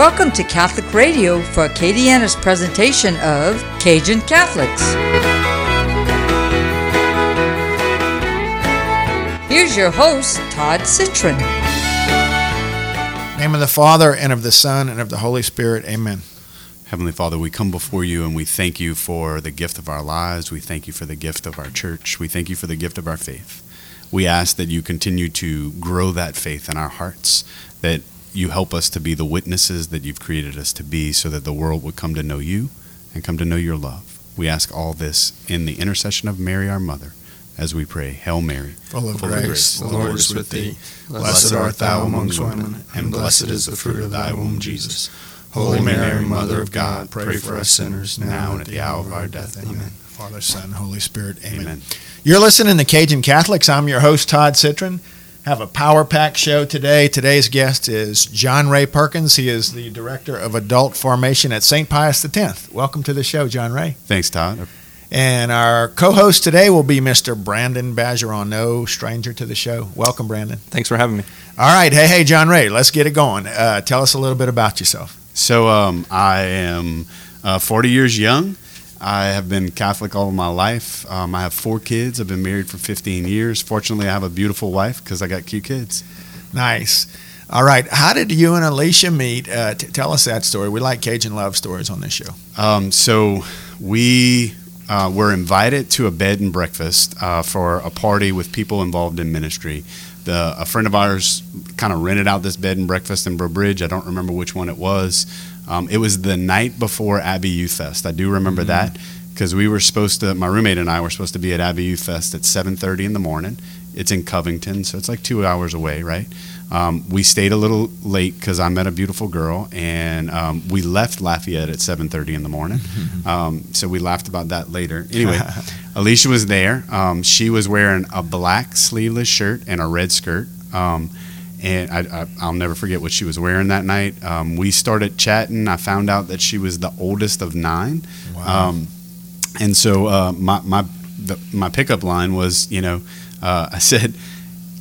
Welcome to Catholic Radio for Acadiana's presentation of Cajun Catholics. Here's your host, Todd Citron. name of the Father, and of the Son, and of the Holy Spirit. Amen. Heavenly Father, we come before you and we thank you for the gift of our lives. We thank you for the gift of our church. We thank you for the gift of our faith. We ask that you continue to grow that faith in our hearts, that you help us to be the witnesses that you've created us to be so that the world would come to know you and come to know your love. We ask all this in the intercession of Mary, our mother, as we pray, Hail Mary. Full of Full grace, grace, the Lord is with thee. Blessed art thou amongst women, and blessed is the fruit of thy womb, Jesus. Holy Mary, Mother of God, pray for us sinners now and at the hour of our death. Amen. Father, Son, Holy Spirit. Amen. Amen. You're listening to Cajun Catholics. I'm your host, Todd Citron. Have a power pack show today. Today's guest is John Ray Perkins. He is the director of adult formation at St. Pius X. Welcome to the show, John Ray. Thanks, Todd. And our co-host today will be Mr. Brandon Bergeron, no stranger to the show. Welcome, Brandon. Thanks for having me. All right, hey, hey, John Ray, let's get it going. Uh, tell us a little bit about yourself. So um, I am uh, 40 years young. I have been Catholic all of my life. Um, I have four kids. I've been married for 15 years. Fortunately, I have a beautiful wife because I got cute kids. Nice. All right, how did you and Alicia meet? Uh, t- tell us that story. We like Cajun love stories on this show. Um, so we uh, were invited to a bed and breakfast uh, for a party with people involved in ministry. The, a friend of ours kind of rented out this bed and breakfast in Breaux Bridge. I don't remember which one it was. Um, it was the night before Abbey Youth Fest. I do remember that because we were supposed to. My roommate and I were supposed to be at Abbey Youth Fest at 7:30 in the morning. It's in Covington, so it's like two hours away, right? Um, we stayed a little late because I met a beautiful girl, and um, we left Lafayette at 7:30 in the morning. Um, so we laughed about that later. Anyway, Alicia was there. Um, she was wearing a black sleeveless shirt and a red skirt. And I, I, I'll never forget what she was wearing that night. Um, we started chatting. I found out that she was the oldest of nine. Wow. Um, and so uh, my my the, my pickup line was, you know, uh, I said,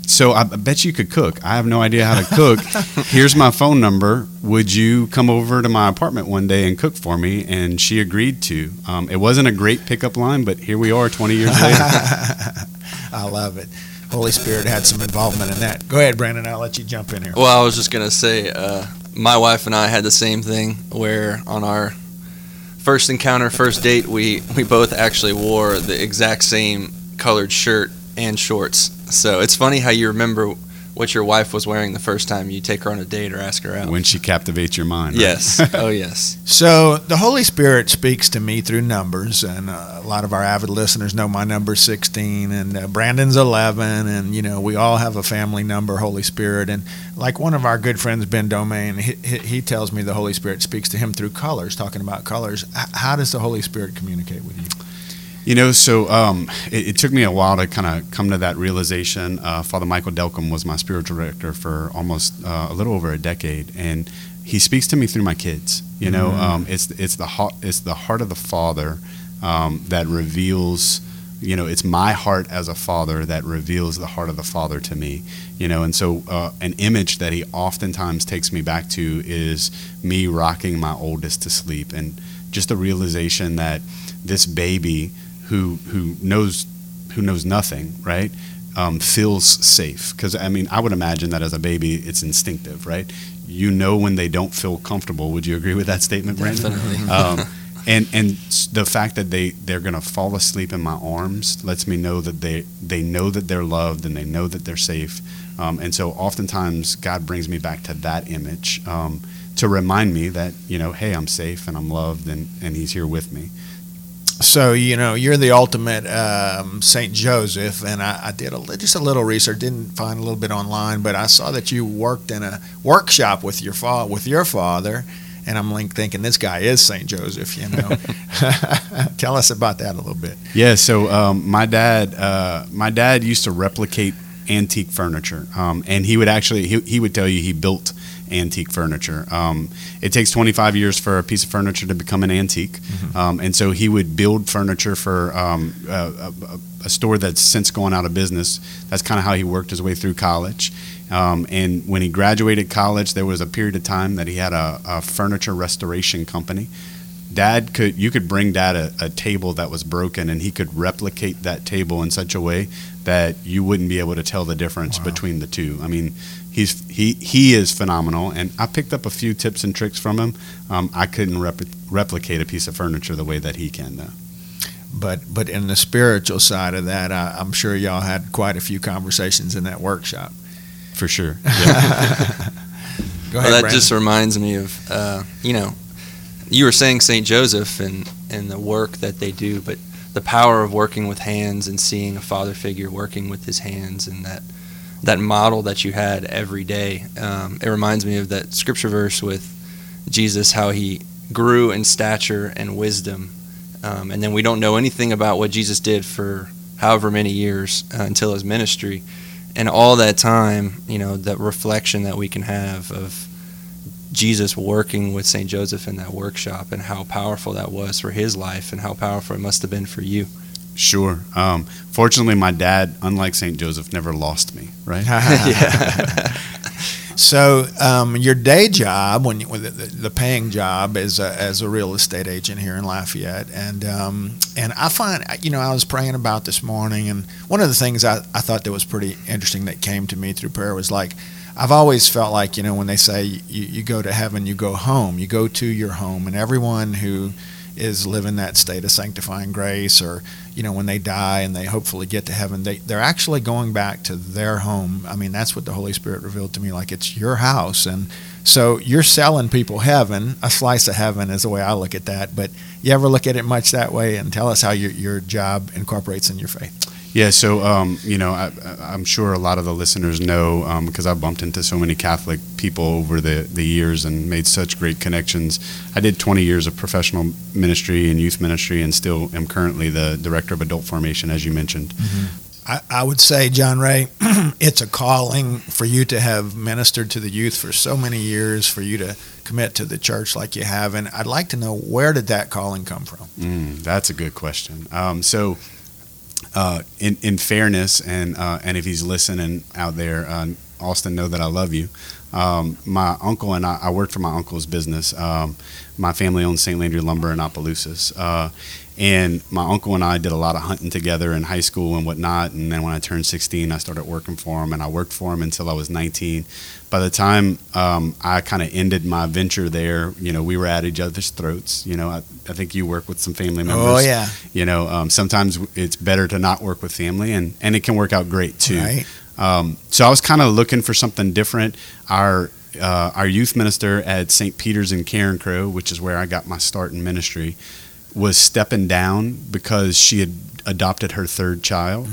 "So I bet you could cook. I have no idea how to cook. Here's my phone number. Would you come over to my apartment one day and cook for me?" And she agreed to. Um, it wasn't a great pickup line, but here we are, 20 years later. I love it. Holy Spirit had some involvement in that. Go ahead, Brandon. I'll let you jump in here. Well, I was just gonna say, uh, my wife and I had the same thing where on our first encounter, first date, we we both actually wore the exact same colored shirt and shorts. So it's funny how you remember what your wife was wearing the first time you take her on a date or ask her out. when she captivates your mind. right? yes. oh yes. So the Holy Spirit speaks to me through numbers, and uh, a lot of our avid listeners know my number 16, and uh, Brandon's 11, and you know we all have a family number, Holy Spirit, and like one of our good friends, Ben Domain, he, he, he tells me the Holy Spirit speaks to him through colors, talking about colors. H- how does the Holy Spirit communicate with you? You know, so um, it, it took me a while to kind of come to that realization. Uh, Father Michael Delcom was my spiritual director for almost uh, a little over a decade, and he speaks to me through my kids. You know, um, it's it's the heart it's the heart of the Father um, that reveals. You know, it's my heart as a father that reveals the heart of the Father to me. You know, and so uh, an image that he oftentimes takes me back to is me rocking my oldest to sleep, and just the realization that this baby who who knows who knows nothing, right? Um, feels safe because I mean I would imagine that as a baby it's instinctive, right? You know when they don't feel comfortable. Would you agree with that statement, Brandon? Definitely. Um, and and the fact that they they're gonna fall asleep in my arms lets me know that they they know that they're loved and they know that they're safe. Um, and so oftentimes God brings me back to that image um, to remind me that you know, hey, I'm safe and I'm loved and and He's here with me. So you know you're the ultimate um, Saint Joseph, and I, I did a, just a little research. Didn't find a little bit online, but I saw that you worked in a workshop with your fa- with your father, and I'm like thinking this guy is Saint Joseph. You know, tell us about that a little bit. Yeah, so um, my dad, uh, my dad used to replicate antique furniture, um, and he would actually he, he would tell you he built antique furniture. Um, it takes 25 years for a piece of furniture to become an antique, um, and so he would build furniture for um, a, a, a store that's since gone out of business. That's kind of how he worked his way through college. Um, and when he graduated college, there was a period of time that he had a, a furniture restoration company. Dad could you could bring dad a, a table that was broken and he could replicate that table in such a way that you wouldn't be able to tell the difference Wow. between the two. I mean, he's he he is phenomenal, and I picked up a few tips and tricks from him. Um, I couldn't rep- replicate a piece of furniture the way that he can, though. But but in the spiritual side of that, I, I'm sure y'all had quite a few conversations in that workshop. For sure. Go ahead, Well, that Brandon. just reminds me of, uh, you know, you were saying St. Joseph and, and the work that they do, but the power of working with hands and seeing a father figure working with his hands and that that model that you had every day. Um, it reminds me of that scripture verse with Jesus, how he grew in stature and wisdom. Um, and then we don't know anything about what Jesus did for however many years uh, until his ministry and all that time, you know, that reflection that we can have of Jesus working with St. Joseph in that workshop and how powerful that was for his life and how powerful it must have been for you. Sure. Um, fortunately, my dad, unlike St. Joseph, never lost me, right? yeah. So um, your day job, when you, when the, the paying job, is a, as a real estate agent here in Lafayette, and um, and I find you know I was praying about this morning, and one of the things I, I thought that was pretty interesting that came to me through prayer was like I've always felt like you know when they say you, you go to heaven, you go home, you go to your home, and everyone who is living that state of sanctifying grace or you know when they die and they hopefully get to heaven they, they're actually going back to their home. I mean that's what the holy spirit revealed to me like it's your house. And so you're selling people heaven. A slice of heaven is the way i look at that. But you ever look at it much that way and tell us how your, your job incorporates in your faith Yeah, so um, you know, I, I'm sure a lot of the listeners know um, because I've bumped into so many Catholic people over the, the years and made such great connections. I did 20 years of professional ministry and youth ministry, and still am currently the director of adult formation, as you mentioned. I, I would say, John Ray, it's a calling for you to have ministered to the youth for so many years, for you to commit to the church like you have. And I'd like to know where did that calling come from? Mm, that's a good question. Um, so, uh, in in fairness, and uh, and if he's listening out there, uh, Austin, know that I love you. Um, my uncle and I, I worked for my uncle's business. Um, my family owns St. Landry Lumber in Opelousas. And my uncle and I did a lot of hunting together in high school and whatnot. And then when I turned 16, I started working for him, and I worked for him until I was 19. By the time um, I kind of ended my venture there, you know, we were at each other's throats. You know, I, I think you work with some family members. Oh, yeah. You know, um, sometimes it's better to not work with family, and, and it can work out great too. Right. Um, so I was kind of looking for something different. Our uh, our youth minister at St. Peter's in Carencro, which is where I got my start in ministry, was stepping down because she had adopted her third child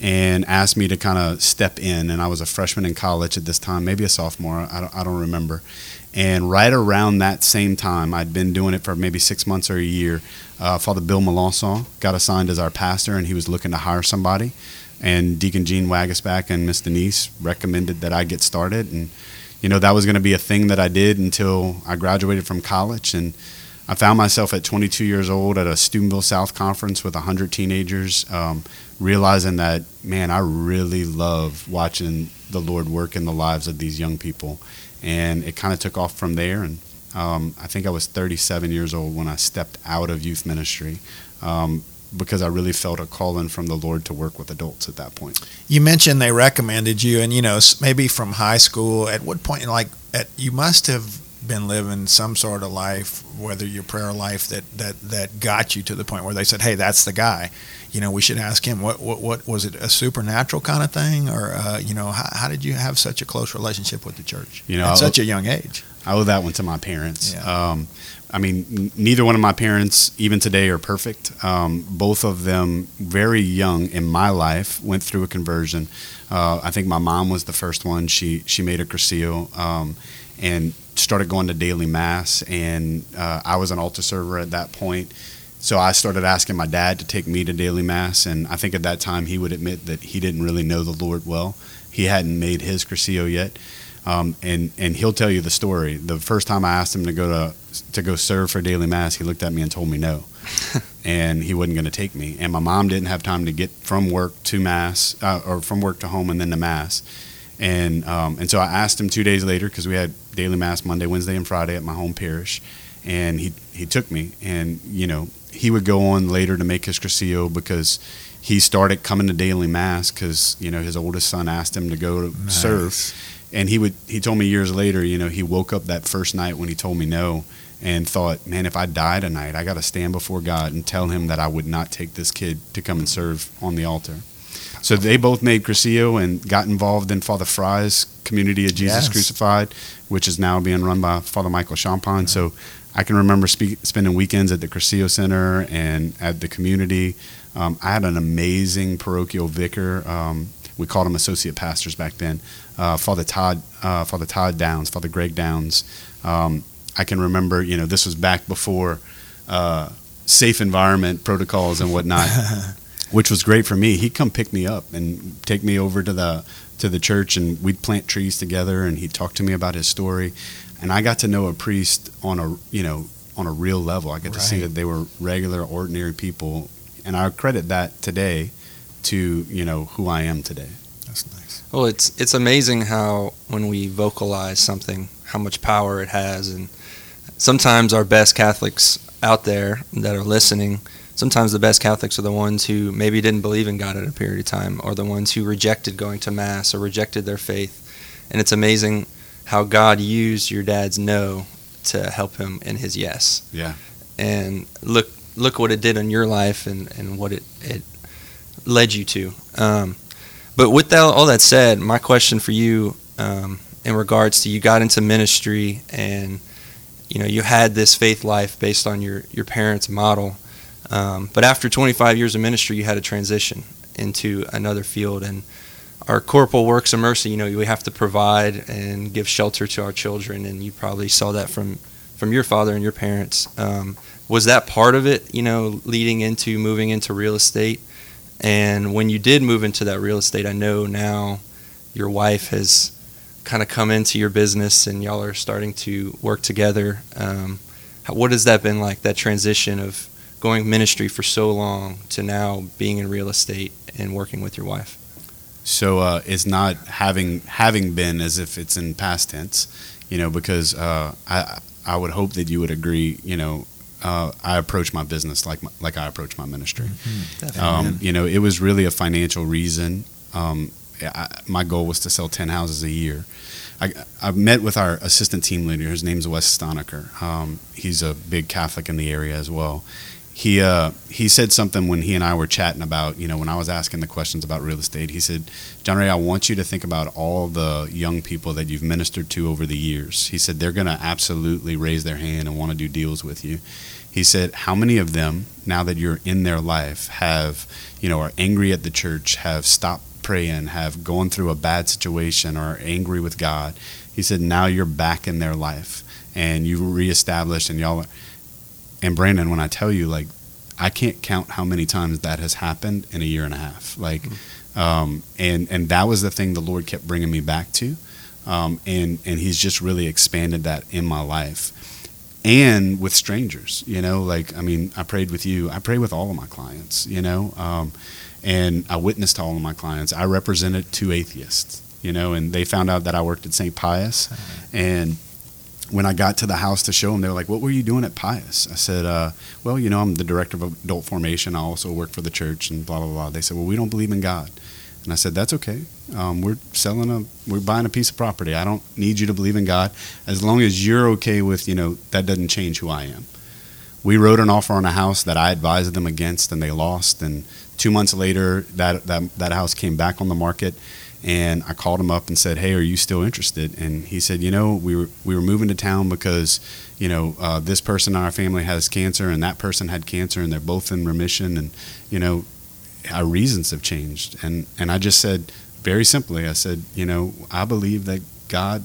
and asked me to kind of step in. And I was a freshman in college at this time, maybe a sophomore. I don't, I don't remember. And right around that same time, I'd been doing it for maybe six months or a year. Uh, Father Bill Melanson got assigned as our pastor, and he was looking to hire somebody. And Deacon Gene Wagasback and Miss Denise recommended that I get started. And, you know, that was going to be a thing that I did until I graduated from college. And I found myself at 22 years old at a Steubenville South conference with 100 teenagers, um, realizing that, man, I really love watching the Lord work in the lives of these young people. And it kind of took off from there. And um, I think I was 37 years old when I stepped out of youth ministry um, because I really felt a calling from the Lord to work with adults at that point. You mentioned they recommended you, and you know maybe from high school. At what point, like, at you must have been living some sort of life, whether your prayer life that that that got you to the point where they said, "Hey, that's the guy." You know, we should ask him. What what what was it? A supernatural kind of thing, or uh, you know, how, how did you have such a close relationship with the church You know, at such a young age? I owe that one to my parents. Yeah. Um, I mean, n- neither one of my parents, even today, are perfect. Um, both of them, very young in my life, went through a conversion. Uh, I think my mom was the first one. She she made a Cursillo um, and started going to daily mass. And uh, I was an altar server at that point. So I started asking my dad to take me to daily mass. And I think at that time he would admit that he didn't really know the Lord well. He hadn't made his Cursillo yet. Um, and and he'll tell you the story. The first time I asked him to go to to go serve for daily mass, he looked at me and told me no, and he wasn't going to take me. And my mom didn't have time to get from work to mass uh, or from work to home and then to mass. And um, and so I asked him two days later because we had daily mass Monday, Wednesday, and Friday at my home parish, and he he took me, and you know he would go on later to make his Cursillo because he started coming to daily mass because you know his oldest son asked him to go to Nice. serve, and he would he told me years later, you know, he woke up that first night when he told me no. And thought, man, if I die tonight, I got to stand before God and tell him that I would not take this kid to come and serve on the altar. So they both made Cursillo and got involved in Father Fry's Community of Jesus Yes. Crucified, which is now being run by Father Michael Champagne. So I can remember spe- spending weekends at the Cursillo Center and at the community. Um, I had an amazing parochial vicar. Um, we called them associate pastors back then. Uh, Father Todd, uh, Father Todd Downs, Father Greg Downs. Um, I can remember, you know, this was back before uh, safe environment protocols and whatnot which was great for me. He'd come pick me up and take me over to the to the church, and we'd plant trees together, and he'd talk to me about his story, and I got to know a priest on a you know on a real level. I got to see that they were regular, ordinary people, and I credit that today to you know who I am today. That's nice. Well, it's it's amazing how when we vocalize something, how much power it has, and sometimes our best Catholics out there that are listening, sometimes the best Catholics are the ones who maybe didn't believe in God at a period of time, or the ones who rejected going to mass or rejected their faith, and it's amazing how God used your dad's no to help him in his yes. Yeah. And look look what it did in your life and, and what it, it led you to. Um, but with that, all that said, my question for you, um, in regards to you got into ministry and you know you had this faith life based on your your parents' model, um, but after 25 years of ministry, you had a transition into another field and. Our corporal works of mercy, you know, we have to provide and give shelter to our children, and you probably saw that from from your father and your parents. Um, was that part of it, you know, leading into moving into real estate? And when you did move into that real estate, I know now your wife has kind of come into your business and y'all are starting to work together. Um, what has that been like, that transition of going ministry for so long to now being in real estate and working with your wife? So uh, it's not having having been as if it's in past tense, you know, because uh, I I would hope that you would agree, you know. Uh, I approach my business like my, like I approach my ministry. Um, you know, it was really a financial reason. Um, I, my goal was to sell ten houses a year. I, I met with our assistant team leader. His name's Wes Stonecker. Um, he's a big Catholic in the area as well. He uh, he said something when he and I were chatting about you know when I was asking the questions about real estate. He said, "John Ray, I want you to think about all the young people that you've ministered to over the years." He said they're going to absolutely raise their hand and want to do deals with you. He said, "How many of them now that you're in their life have you know are angry at the church, have stopped praying, have gone through a bad situation, or are angry with God?" He said, "Now you're back in their life and you reestablished, and y'all." Are, and Brandon, when I tell you, like, I can't count how many times that has happened in a year and a half. Like, um, and and that was the thing the Lord kept bringing me back to, um, and and He's just really expanded that in my life, and with strangers. You know, like I mean, I prayed with you. I pray with all of my clients. You know, um, and I witnessed to all of my clients. I represented two atheists. You know, and they found out that I worked at St. Pius, and when I got to the house to show them, they were like, "What were you doing at Pius?" I said, uh, "Well, you know, I'm the director of adult formation. I also work for the church, and blah blah blah." They said, "Well, we don't believe in God," and I said, "That's okay. Um, we're selling a, we're buying a piece of property. I don't need you to believe in God, as long as you're okay with, you know, that doesn't change who I am." We wrote an offer on a house that I advised them against, and they lost. And two months later, that that that house came back on the market and I called him up and said, "Hey, are you still interested?" And he said, "You know, we were we were moving to town because, you know, uh, this person in our family has cancer and that person had cancer and they're both in remission and, you know, our reasons have changed." And and I just said very simply, I said, "You know, I believe that God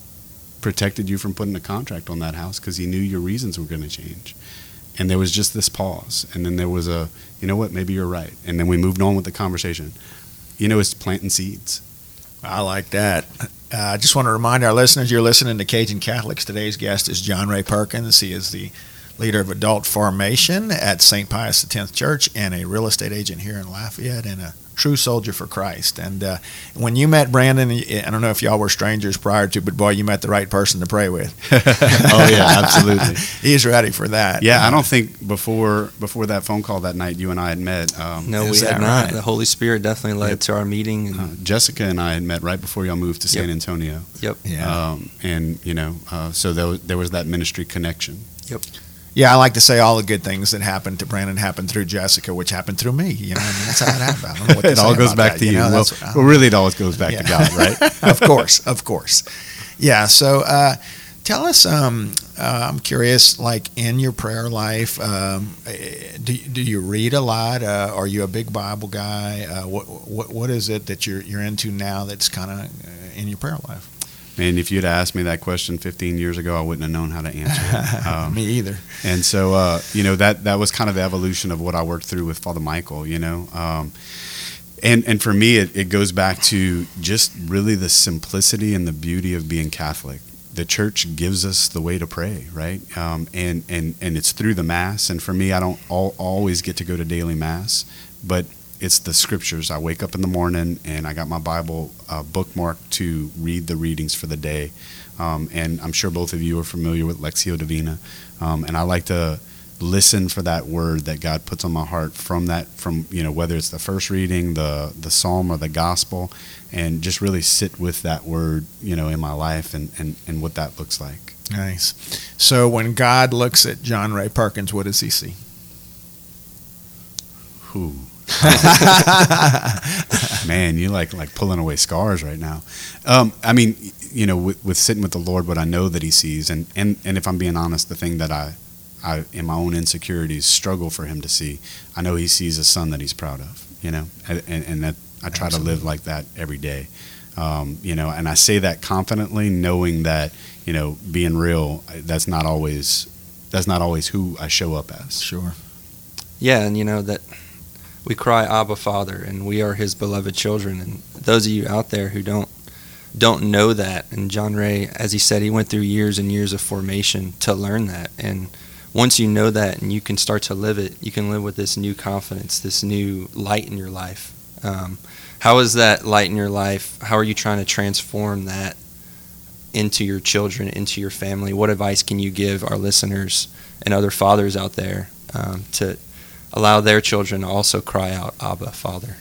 protected you from putting a contract on that house because He knew your reasons were going to change." And there was just this pause, and then there was a, you know what, maybe you're right, and then we moved on with the conversation. You know, it's planting seeds. I like that. Uh, I just want to remind our listeners you're listening to Cajun Catholics. Today's guest is John Ray Perkins. He is the leader of adult formation at St. Pius X Church and a real estate agent here in Lafayette and a true soldier for Christ. And uh, when you met Brandon, I don't know if y'all were strangers prior to, but boy, you met the right person to pray with. oh yeah, absolutely. He's ready for that. Yeah, I don't think before before that phone call that night, you and I had met. Um, no, we had not. Right? The Holy Spirit definitely led yep. to our meeting. And uh, Jessica and I had met right before y'all moved to San yep. Antonio. Yep. Yeah. Um, and you know, uh, so there was, there was that ministry connection. Yep. Yeah, I like to say all the good things that happened to Brandon happened through Jessica, which happened through me. You know, I mean, that's how it happened. it all goes back that, to you. you know, well, well, really, it always goes back yeah. to God, right? of course, of course. Yeah. So, uh, tell us. Um, uh, I'm curious, like in your prayer life, um, do, do you read a lot? Uh, are you a big Bible guy? Uh, what, what what is it that you're you're into now that's kind of uh, in your prayer life? And if you'd asked me that question 15 years ago, I wouldn't have known how to answer it. Um, me either. And so, uh, you know, that that was kind of the evolution of what I worked through with Father Michael. You know, um, and and for me, it, it goes back to just really the simplicity and the beauty of being Catholic. The church gives us the way to pray, right? Um, and and and it's through the mass. And for me, I don't all, always get to go to daily mass, but it's the scriptures. I wake up in the morning and I got my Bible uh, bookmarked to read the readings for the day. Um, and I'm sure both of you are familiar with Lectio Divina. Um, and I like to listen for that word that God puts on my heart from that, from, you know, whether it's the first reading, the, the psalm, or the gospel, and just really sit with that word, you know, in my life and, and, and what that looks like. Nice. So when God looks at John Ray Perkins, what does he see? Who? Man, you like like pulling away scars right now. Um, I mean, you know, with, with, sitting with the Lord, what I know that He sees, and, and and if I'm being honest, the thing that I, I in my own insecurities struggle for Him to see, I know He sees a son that He's proud of. You know, and, and that I try Absolutely. to live like that every day. Um, you know, and I say that confidently, knowing that you know, being real, that's not always that's not always who I show up as. Sure. Yeah, and you know that we cry Abba Father, and we are His beloved children. And those of you out there who don't don't know that, and John Ray, as he said, he went through years and years of formation to learn that. And once you know that and you can start to live it, you can live with this new confidence, this new light in your life. Um, how is that light in your life? How are you trying to transform that into your children, into your family? What advice can you give our listeners and other fathers out there um, to allow their children to also cry out, Abba, Father.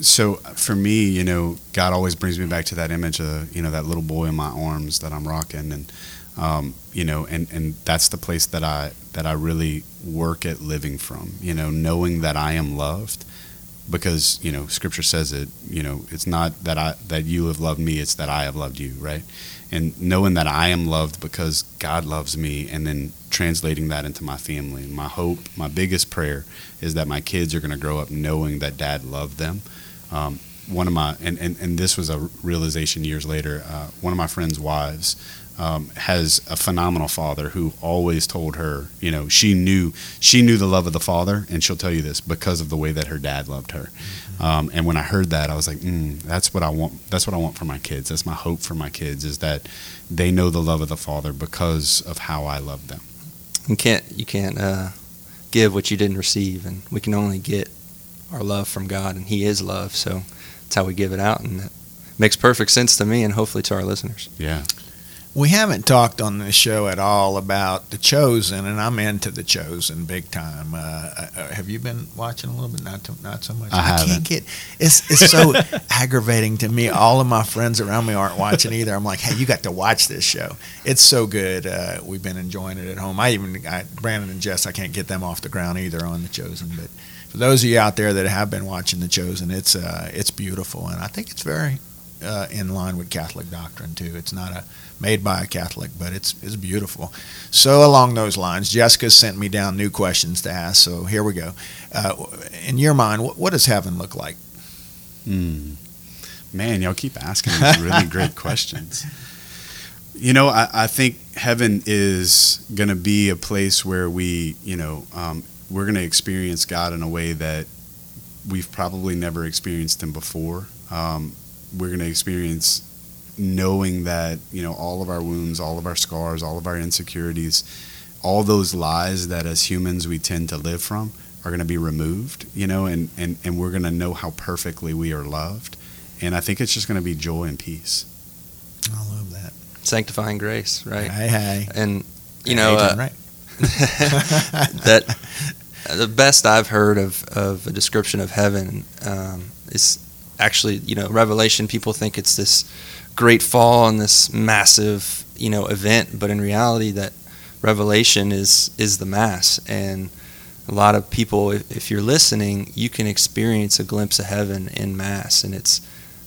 So for me, you know, God always brings me back to that image of, you know, that little boy in my arms that I'm rocking. And, um, you know, and, and that's the place that I, that I really work at living from, you know, knowing that I am loved because, you know, scripture says it, you know, it's not that I, that you have loved me, it's that I have loved you. Right. And knowing that I am loved because God loves me and then translating that into my family. My hope, my biggest prayer is that my kids are going to grow up knowing that dad loved them. Um, one of my, and, and, and this was a realization years later, uh, one of my friend's wives um, has a phenomenal father who always told her, you know, she knew she knew the love of the father, and she'll tell you this because of the way that her dad loved her. Mm-hmm. Um, and when I heard that, I was like, mm, that's what I want. That's what I want for my kids. That's my hope for my kids is that they know the love of the father because of how I love them. You can't you can't uh, give what you didn't receive, and we can only get our love from God, and He is love. So that's how we give it out, and it makes perfect sense to me, and hopefully to our listeners. Yeah. We haven't talked on this show at all about The Chosen, and I'm into The Chosen big time. Uh, uh, uh have you been watching a little bit? Not to, not so much. I, I haven't. can't get. It's it's so aggravating to me. All of my friends around me aren't watching either. I'm like, hey, you got to watch this show. It's so good. Uh, we've been enjoying it at home. I even I, Brandon and Jess, I can't get them off the ground either on The Chosen. But for those of you out there that have been watching The Chosen, it's uh, it's beautiful, and I think it's very uh, in line with Catholic doctrine too. It's not a made by a Catholic, but it's it's beautiful. So along those lines, Jessica sent me down new questions to ask. So here we go. Uh, in your mind, what, what, does heaven look like? Hmm. Man, y'all keep asking these really great questions. You know, I, I think heaven is going to be a place where we, you know, um, we're going to experience God in a way that we've probably never experienced Him before. Um, we're going to experience knowing that you know all of our wounds, all of our scars, all of our insecurities, all those lies that as humans we tend to live from are going to be removed, you know, and, and, and we're going to know how perfectly we are loved. And I think it's just going to be joy and peace. I love that. Sanctifying grace, right? Hey, hey. And you know, Hey, uh, right? that the best I've heard of, of a description of heaven um, is actually, you know, Revelation. People think it's this great fall and this massive, you know, event, but in reality, that Revelation is is the mass. And a lot of people, if, if you're listening, you can experience a glimpse of heaven in mass, and it's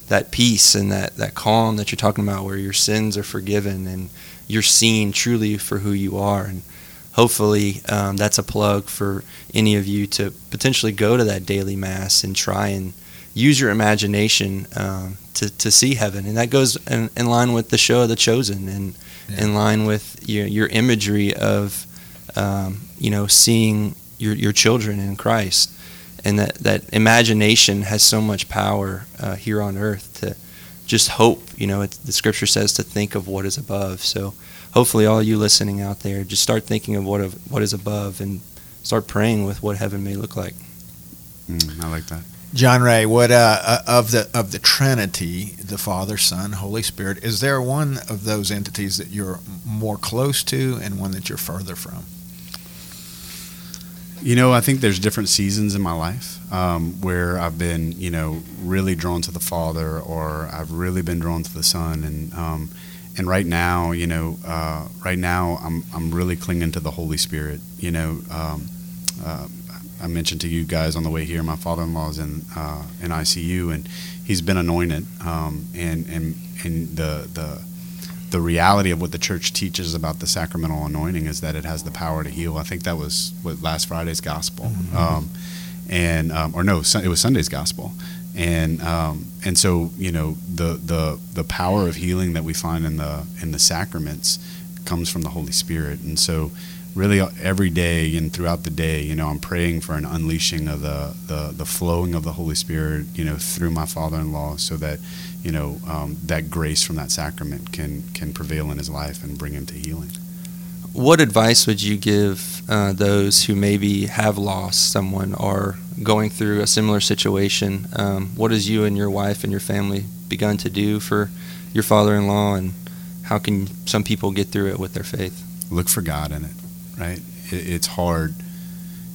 that peace and that that calm that you're talking about, where your sins are forgiven and you're seen truly for who you are. And hopefully um, that's a plug for any of you to potentially go to that daily mass and try and use your imagination um, to, to see heaven and that goes in, in line with the show of the chosen and Yeah. in line with your, your imagery of um, you know seeing your, your children in christ and that, that imagination has so much power uh, here on earth to just hope you know it, the scripture says to think of what is above so hopefully all you listening out there just start thinking of what of what is above and start praying with what heaven may look like Mm, I like that. John Ray, what uh, uh, of the of the Trinity, the Father, Son, Holy Spirit? Is there one of those entities that you're more close to, and one that you're further from? You know, I think there's different seasons in my life um, where I've been, you know, really drawn to the Father, or I've really been drawn to the Son, and um, and right now, you know, uh, right now I'm I'm really clinging to the Holy Spirit. You know, um, uh, I mentioned to you guys on the way here, my father-in-law is in uh, in ICU, and he's been anointed, um, and and and the the the reality of what the church teaches about the sacramental anointing is that it has the power to heal. I think that was what last Friday's gospel, um, and um, or no, it was Sunday's gospel, and um, and so you know the the the power of healing that we find in the in the sacraments comes from the Holy Spirit, and so really every day and throughout the day, you know, I'm praying for an unleashing of the the, the flowing of the Holy Spirit, you know, through my father-in-law, so that you know um, that grace from that sacrament can can prevail in his life and bring him to healing. what advice would you give uh, those who maybe have lost someone or going through a similar situation? Um, what has you and your wife and your family begun to do for your father-in-law, and how can some people get through it with their faith? Look for God in it, right? It, it's hard,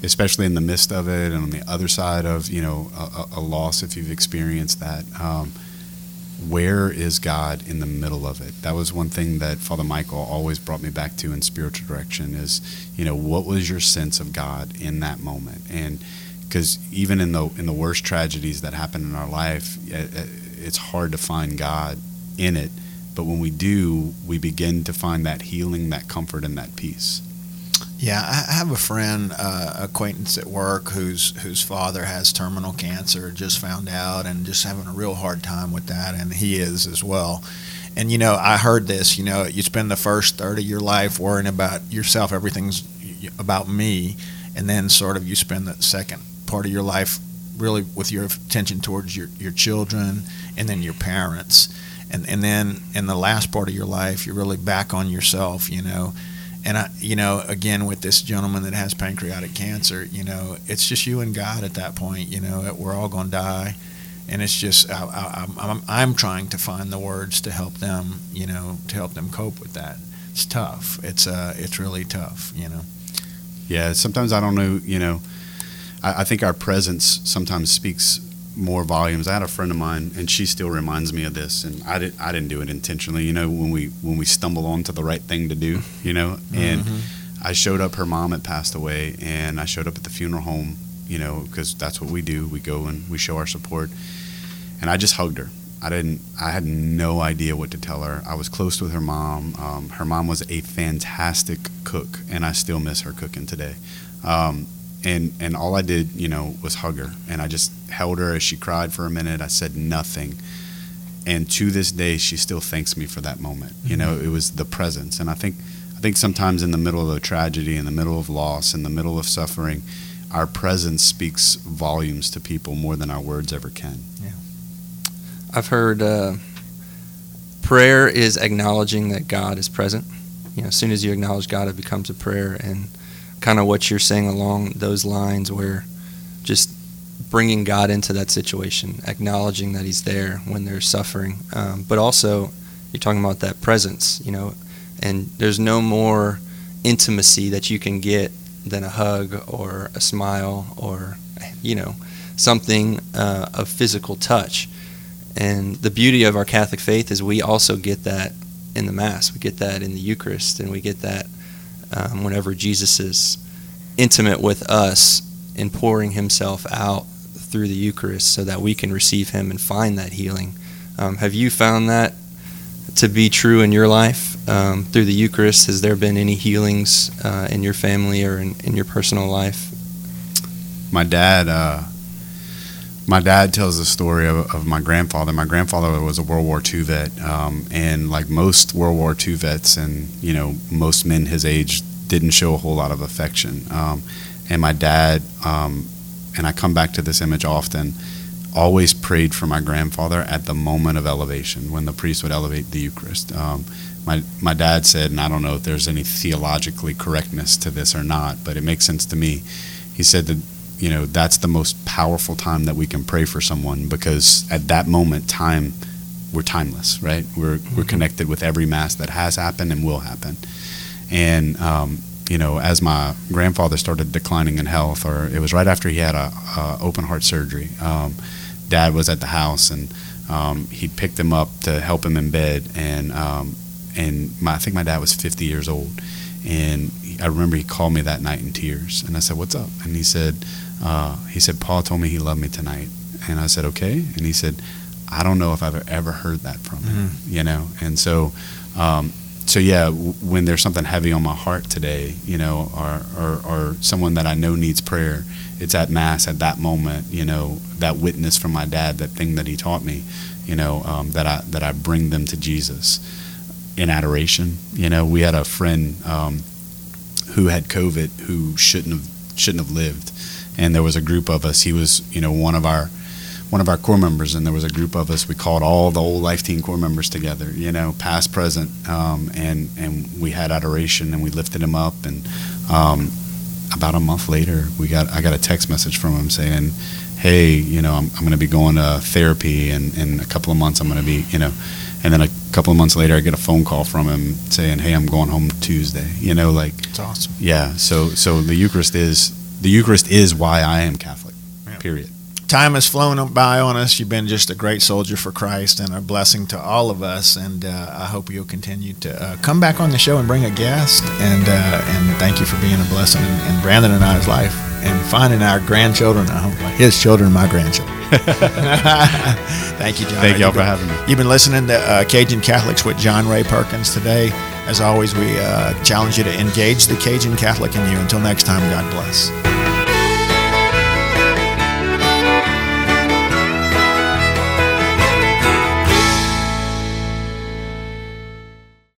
especially in the midst of it, and on the other side of you know a, a- loss if you've experienced that. Um, where is God in the middle of it? That was one thing that Father Michael always brought me back to in spiritual direction is, you know, what was your sense of God in that moment? And because even in the in the worst tragedies that happen in our life, eh, eh, it's hard to find God in it. But when we do, we begin to find that healing, that comfort, and that peace. Yeah, I have a friend, uh, acquaintance at work, whose whose father has terminal cancer. Just found out, and just having a real hard time with that, and he is as well. And you know, I heard this. You know, you spend the first third of your life worrying about yourself. Everything's about me, and then sort of you spend the second part of your life really with your attention towards your your children, and then your parents, and and then in the last part of your life, you're really back on yourself. You know and I, you know, again with this gentleman that has pancreatic cancer, you know, it's just you and God at that point. You know, we're all going to die, and it's just I, I, I'm, I'm I'm trying to find the words to help them, you know, to help them cope with that. It's tough. It's uh, it's really tough. You know. Yeah, sometimes I don't know, you know, I, I think our presence sometimes speaks more volumes. I had a friend of mine, and she still reminds me of this, and I didn't, I didn't do it intentionally. You know, when we when we stumble onto the right thing to do, you know, and I showed up. Her mom had passed away, and I showed up at the funeral home, you know, because that's what we do. We go and we show our support, and I just hugged her. I didn't. I had no idea what to tell her. I was close with her mom. Um, her mom was a fantastic cook, and I still miss her cooking today. Um, and and all I did, you know, was hug her, and I just held her as she cried for a minute. I said nothing, and to this day, she still thanks me for that moment. You know, it was the presence, and I think I think sometimes in the middle of a tragedy, in the middle of loss, in the middle of suffering, our presence speaks volumes to people more than our words ever can. Yeah, I've heard uh, prayer is acknowledging that God is present. You know, as soon as you acknowledge God, it becomes a prayer, and kind of what you're saying along those lines, where just bringing God into that situation, acknowledging that He's there when they're suffering. Um, but also, you're talking about that presence, you know, and there's no more intimacy that you can get than a hug or a smile or, you know, something uh, of physical touch. And the beauty of our Catholic faith is we also get that in the Mass. We get that in the Eucharist, and we get that um, whenever Jesus is intimate with us in pouring Himself out through the Eucharist so that we can receive Him and find that healing. Um, have you found that to be true in your life um, through the Eucharist? Has there been any healings uh, in your family or in, in your personal life? My dad. Uh my dad tells the story of, of, my grandfather. My grandfather was a World War II vet, um, and like most World War II vets, and you know most men his age didn't show a whole lot of affection. Um, and my dad, um, and I come back to this image often, always prayed for my grandfather at the moment of elevation when the priest would elevate the Eucharist. Um, my my dad said, and I don't know if there's any theologically correctness to this or not, but it makes sense to me. He said that you know that's the most powerful time that we can pray for someone because at that moment time we're timeless right? We're mm-hmm. we're connected with every mass that has happened and will happen. And um, you know as my grandfather started declining in health or it was right after he had a, a open heart surgery um, dad was at the house and um, he picked him up to help him in bed. And um, and my, I think my dad was 50 years old. And I remember he called me that night in tears and I said what's up and he said uh, he said, Paul told me he loved me tonight. And I said, okay. And he said, I don't know if I've ever heard that from him, mm-hmm. you know? And so, um, so yeah, w- when there's something heavy on my heart today, you know, or, or, or someone that I know needs prayer, it's at mass at that moment, you know, that witness from my dad, that thing that he taught me, you know, um, that I, that I bring them to Jesus in adoration. You know, we had a friend, um, who had COVID who shouldn't have, shouldn't have lived and there was a group of us. He was, you know, one of our one of our core members, and there was a group of us. We called all the old Life Team core members together, you know, past, present, um, and and we had adoration, and we lifted him up. And um, about a month later, we got I got a text message from him saying, "Hey, you know, I'm, I'm going to be going to therapy, and in a couple of months, I'm going to be, you know." And then a couple of months later, I get a phone call from him saying, "Hey, I'm going home Tuesday." You know, like it's awesome. Yeah. So so the Eucharist is the Eucharist is why I am Catholic. Yeah. Period. Time has flown by on us. You've been just a great soldier for Christ and a blessing to all of us. And uh, I hope you'll continue to uh, come back on the show and bring a guest. And uh, and thank you for being a blessing in, in Brandon and I's life and finding our grandchildren. I hope his children, my grandchildren. thank you, John. Thank y'all for having me. You've been listening to uh, Cajun Catholics with John Ray Perkins today. As always, we uh, challenge you to engage the Cajun Catholic in you. Until next time, God bless.